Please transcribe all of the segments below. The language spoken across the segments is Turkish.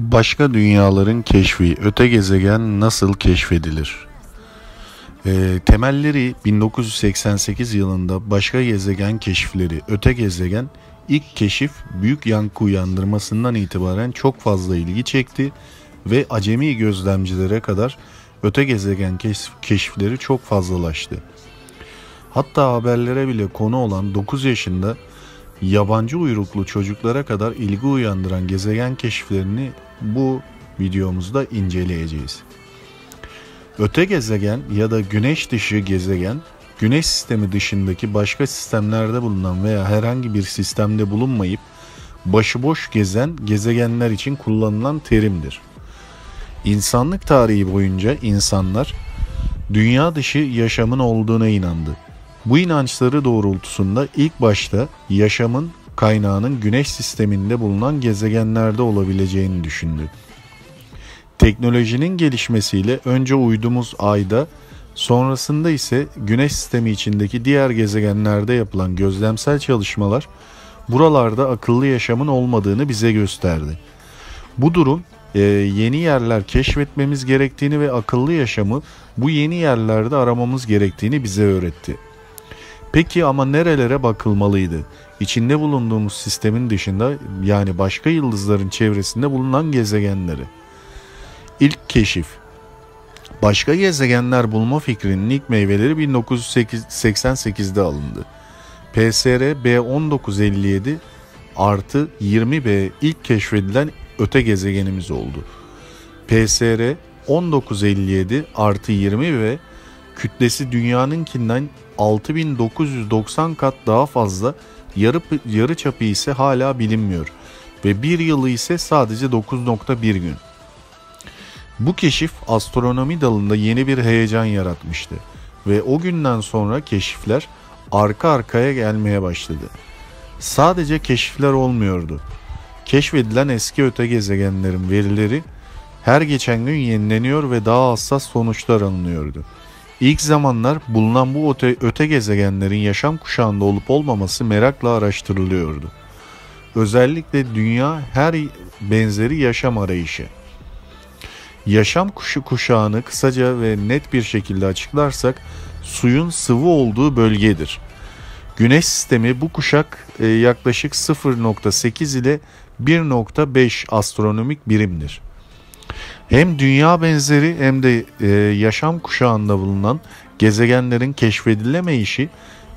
Başka dünyaların keşfi, öte gezegen nasıl keşfedilir? E, temelleri 1988 yılında başka gezegen keşifleri, öte gezegen ilk keşif büyük yankı uyandırmasından itibaren çok fazla ilgi çekti ve acemi gözlemcilere kadar öte gezegen keşif, keşifleri çok fazlalaştı. Hatta haberlere bile konu olan 9 yaşında yabancı uyruklu çocuklara kadar ilgi uyandıran gezegen keşiflerini bu videomuzda inceleyeceğiz. Öte gezegen ya da güneş dışı gezegen, güneş sistemi dışındaki başka sistemlerde bulunan veya herhangi bir sistemde bulunmayıp başıboş gezen gezegenler için kullanılan terimdir. İnsanlık tarihi boyunca insanlar dünya dışı yaşamın olduğuna inandı. Bu inançları doğrultusunda ilk başta yaşamın kaynağının güneş sisteminde bulunan gezegenlerde olabileceğini düşündü. Teknolojinin gelişmesiyle önce uydumuz ayda, sonrasında ise güneş sistemi içindeki diğer gezegenlerde yapılan gözlemsel çalışmalar buralarda akıllı yaşamın olmadığını bize gösterdi. Bu durum e, yeni yerler keşfetmemiz gerektiğini ve akıllı yaşamı bu yeni yerlerde aramamız gerektiğini bize öğretti. Peki ama nerelere bakılmalıydı? İçinde bulunduğumuz sistemin dışında yani başka yıldızların çevresinde bulunan gezegenleri. İlk keşif Başka gezegenler bulma fikrinin ilk meyveleri 1988'de alındı. PSR B1957 artı 20B ilk keşfedilen öte gezegenimiz oldu. PSR 1957 artı 20 ve kütlesi dünyanınkinden 6990 kat daha fazla yarı, yarı çapı ise hala bilinmiyor ve bir yılı ise sadece 9.1 gün. Bu keşif astronomi dalında yeni bir heyecan yaratmıştı ve o günden sonra keşifler arka arkaya gelmeye başladı. Sadece keşifler olmuyordu. Keşfedilen eski öte gezegenlerin verileri her geçen gün yenileniyor ve daha hassas sonuçlar alınıyordu. İlk zamanlar bulunan bu öte, öte gezegenlerin yaşam kuşağında olup olmaması merakla araştırılıyordu. Özellikle dünya her benzeri yaşam arayışı. Yaşam kuşu kuşağını kısaca ve net bir şekilde açıklarsak suyun sıvı olduğu bölgedir. Güneş sistemi bu kuşak e, yaklaşık 0.8 ile 1.5 astronomik birimdir. Hem dünya benzeri hem de e, yaşam kuşağında bulunan gezegenlerin keşfedilemeyişi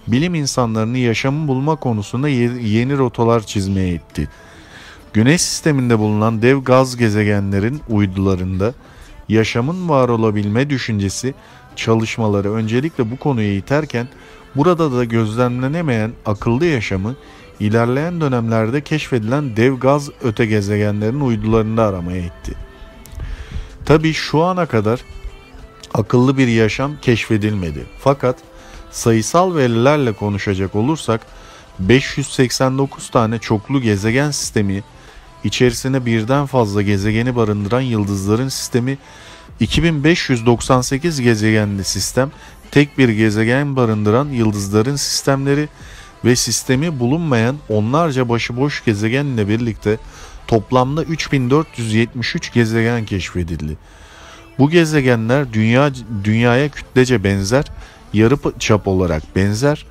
bilim insanlarını yaşamı bulma konusunda yeni rotalar çizmeye itti. Güneş sisteminde bulunan dev gaz gezegenlerin uydularında yaşamın var olabilme düşüncesi çalışmaları öncelikle bu konuya iterken burada da gözlemlenemeyen akıllı yaşamı ilerleyen dönemlerde keşfedilen dev gaz öte gezegenlerin uydularında aramaya itti. Tabi şu ana kadar akıllı bir yaşam keşfedilmedi. Fakat sayısal verilerle konuşacak olursak 589 tane çoklu gezegen sistemi içerisine birden fazla gezegeni barındıran yıldızların sistemi 2598 gezegenli sistem tek bir gezegen barındıran yıldızların sistemleri ve sistemi bulunmayan onlarca başıboş gezegenle birlikte toplamda 3473 gezegen keşfedildi. Bu gezegenler dünya dünyaya kütlece benzer, yarı çap olarak benzer,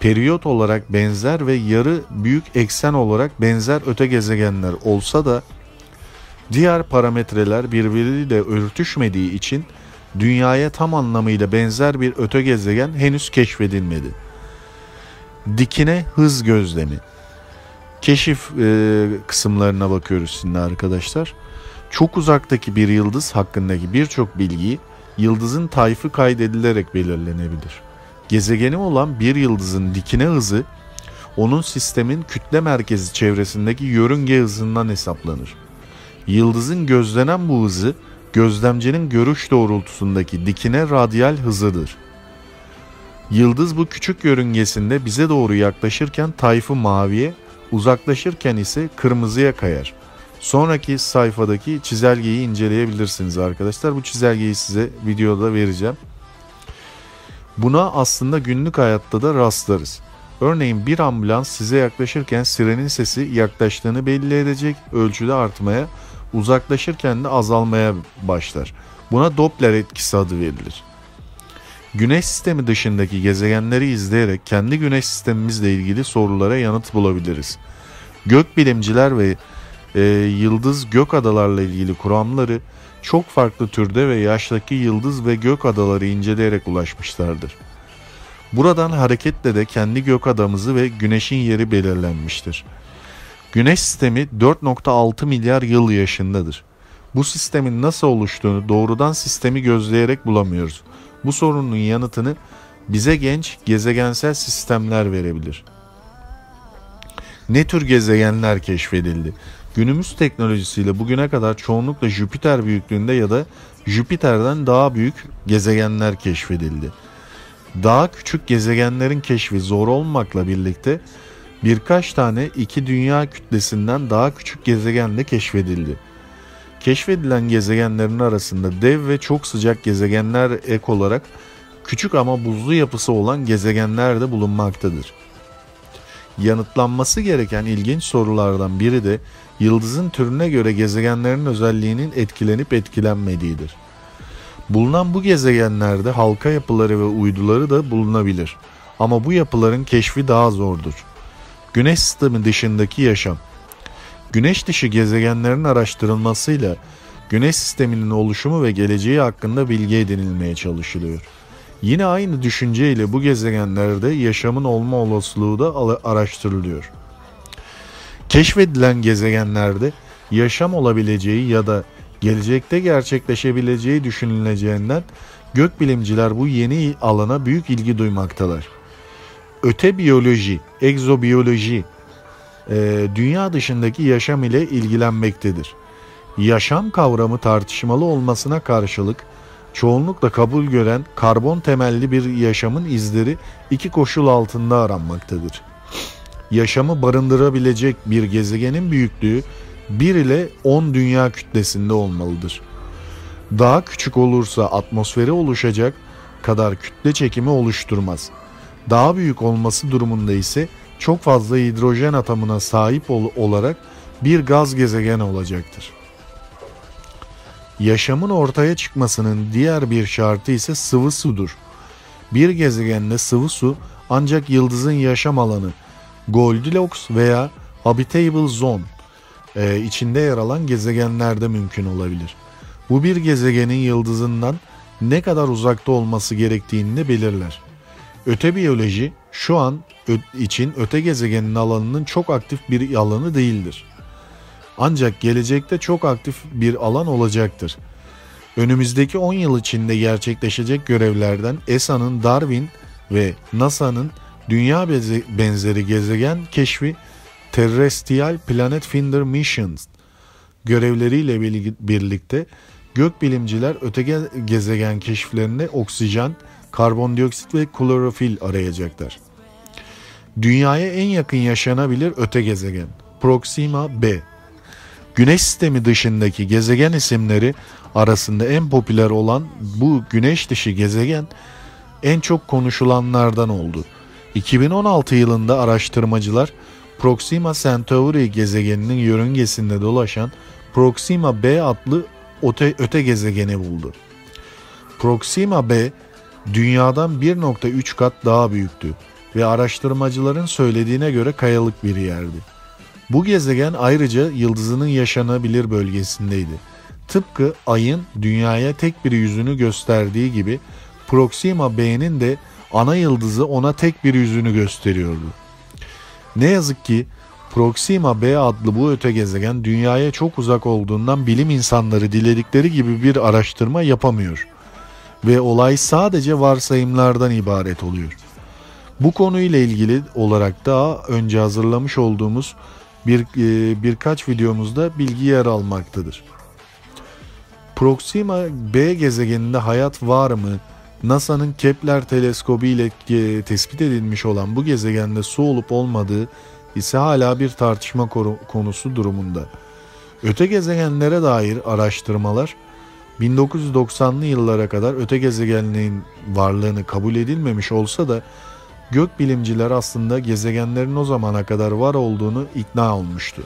periyot olarak benzer ve yarı büyük eksen olarak benzer öte gezegenler olsa da diğer parametreler birbiriyle örtüşmediği için dünyaya tam anlamıyla benzer bir öte gezegen henüz keşfedilmedi. Dikine hız gözlemi keşif e, kısımlarına bakıyoruz şimdi arkadaşlar. Çok uzaktaki bir yıldız hakkındaki birçok bilgiyi yıldızın tayfı kaydedilerek belirlenebilir. Gezegeni olan bir yıldızın dikine hızı onun sistemin kütle merkezi çevresindeki yörünge hızından hesaplanır. Yıldızın gözlenen bu hızı gözlemcinin görüş doğrultusundaki dikine radyal hızıdır. Yıldız bu küçük yörüngesinde bize doğru yaklaşırken tayfı maviye, Uzaklaşırken ise kırmızıya kayar. Sonraki sayfadaki çizelgeyi inceleyebilirsiniz arkadaşlar. Bu çizelgeyi size videoda vereceğim. Buna aslında günlük hayatta da rastlarız. Örneğin bir ambulans size yaklaşırken sirenin sesi yaklaştığını belli edecek ölçüde artmaya, uzaklaşırken de azalmaya başlar. Buna Doppler etkisi adı verilir. Güneş sistemi dışındaki gezegenleri izleyerek kendi güneş sistemimizle ilgili sorulara yanıt bulabiliriz. Gökbilimciler ve e, yıldız gök adalarla ilgili kuramları çok farklı türde ve yaştaki yıldız ve gök adaları inceleyerek ulaşmışlardır. Buradan hareketle de kendi gök adamızı ve güneşin yeri belirlenmiştir. Güneş sistemi 4.6 milyar yıl yaşındadır. Bu sistemin nasıl oluştuğunu doğrudan sistemi gözleyerek bulamıyoruz. Bu sorunun yanıtını bize genç gezegensel sistemler verebilir. Ne tür gezegenler keşfedildi? Günümüz teknolojisiyle bugüne kadar çoğunlukla Jüpiter büyüklüğünde ya da Jüpiter'den daha büyük gezegenler keşfedildi. Daha küçük gezegenlerin keşfi zor olmakla birlikte birkaç tane iki dünya kütlesinden daha küçük gezegen de keşfedildi. Keşfedilen gezegenlerin arasında dev ve çok sıcak gezegenler ek olarak küçük ama buzlu yapısı olan gezegenler de bulunmaktadır. Yanıtlanması gereken ilginç sorulardan biri de yıldızın türüne göre gezegenlerin özelliğinin etkilenip etkilenmediğidir. Bulunan bu gezegenlerde halka yapıları ve uyduları da bulunabilir. Ama bu yapıların keşfi daha zordur. Güneş sistemi dışındaki yaşam Güneş dışı gezegenlerin araştırılmasıyla Güneş sisteminin oluşumu ve geleceği hakkında bilgi edinilmeye çalışılıyor. Yine aynı düşünceyle bu gezegenlerde yaşamın olma olasılığı da araştırılıyor. Keşfedilen gezegenlerde yaşam olabileceği ya da gelecekte gerçekleşebileceği düşünüleceğinden gökbilimciler bu yeni alana büyük ilgi duymaktalar. Öte biyoloji, egzobiyoloji, e, dünya dışındaki yaşam ile ilgilenmektedir. Yaşam kavramı tartışmalı olmasına karşılık çoğunlukla kabul gören karbon temelli bir yaşamın izleri iki koşul altında aranmaktadır. Yaşamı barındırabilecek bir gezegenin büyüklüğü 1 ile 10 dünya kütlesinde olmalıdır. Daha küçük olursa atmosferi oluşacak kadar kütle çekimi oluşturmaz. Daha büyük olması durumunda ise çok fazla hidrojen atomuna sahip ol olarak bir gaz gezegeni olacaktır. Yaşamın ortaya çıkmasının diğer bir şartı ise sıvı sudur. Bir gezegende sıvı su ancak yıldızın yaşam alanı Goldilocks veya Habitable Zone e, içinde yer alan gezegenlerde mümkün olabilir. Bu bir gezegenin yıldızından ne kadar uzakta olması gerektiğini de belirler. Öte biyoloji şu an için öte gezegenin alanının çok aktif bir alanı değildir. Ancak gelecekte çok aktif bir alan olacaktır. Önümüzdeki 10 yıl içinde gerçekleşecek görevlerden ESA'nın Darwin ve NASA'nın dünya benzeri gezegen keşfi Terrestrial Planet Finder Missions görevleriyle birlikte gökbilimciler öte gezegen keşiflerinde oksijen, karbondioksit ve klorofil arayacaklar. Dünyaya en yakın yaşanabilir öte gezegen Proxima b. Güneş sistemi dışındaki gezegen isimleri arasında en popüler olan bu güneş dışı gezegen en çok konuşulanlardan oldu. 2016 yılında araştırmacılar Proxima Centauri gezegeninin yörüngesinde dolaşan Proxima b adlı öte, öte gezegeni buldu. Proxima b dünyadan 1.3 kat daha büyüktü ve araştırmacıların söylediğine göre kayalık bir yerdi. Bu gezegen ayrıca yıldızının yaşanabilir bölgesindeydi. Tıpkı ayın dünyaya tek bir yüzünü gösterdiği gibi Proxima B'nin de ana yıldızı ona tek bir yüzünü gösteriyordu. Ne yazık ki Proxima B adlı bu öte gezegen dünyaya çok uzak olduğundan bilim insanları diledikleri gibi bir araştırma yapamıyor ve olay sadece varsayımlardan ibaret oluyor. Bu konuyla ilgili olarak daha önce hazırlamış olduğumuz bir e, birkaç videomuzda bilgi yer almaktadır. Proxima B gezegeninde hayat var mı? NASA'nın Kepler teleskobu ile e, tespit edilmiş olan bu gezegende su olup olmadığı ise hala bir tartışma konusu durumunda. Öte gezegenlere dair araştırmalar 1990'lı yıllara kadar öte gezegenliğin varlığını kabul edilmemiş olsa da gökbilimciler aslında gezegenlerin o zamana kadar var olduğunu ikna olmuştu.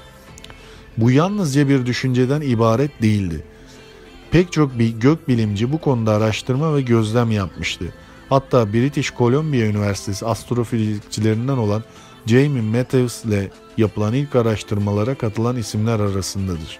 Bu yalnızca bir düşünceden ibaret değildi. Pek çok bir gökbilimci bu konuda araştırma ve gözlem yapmıştı. Hatta British Columbia Üniversitesi astrofizikçilerinden olan Jamie Matthews ile yapılan ilk araştırmalara katılan isimler arasındadır.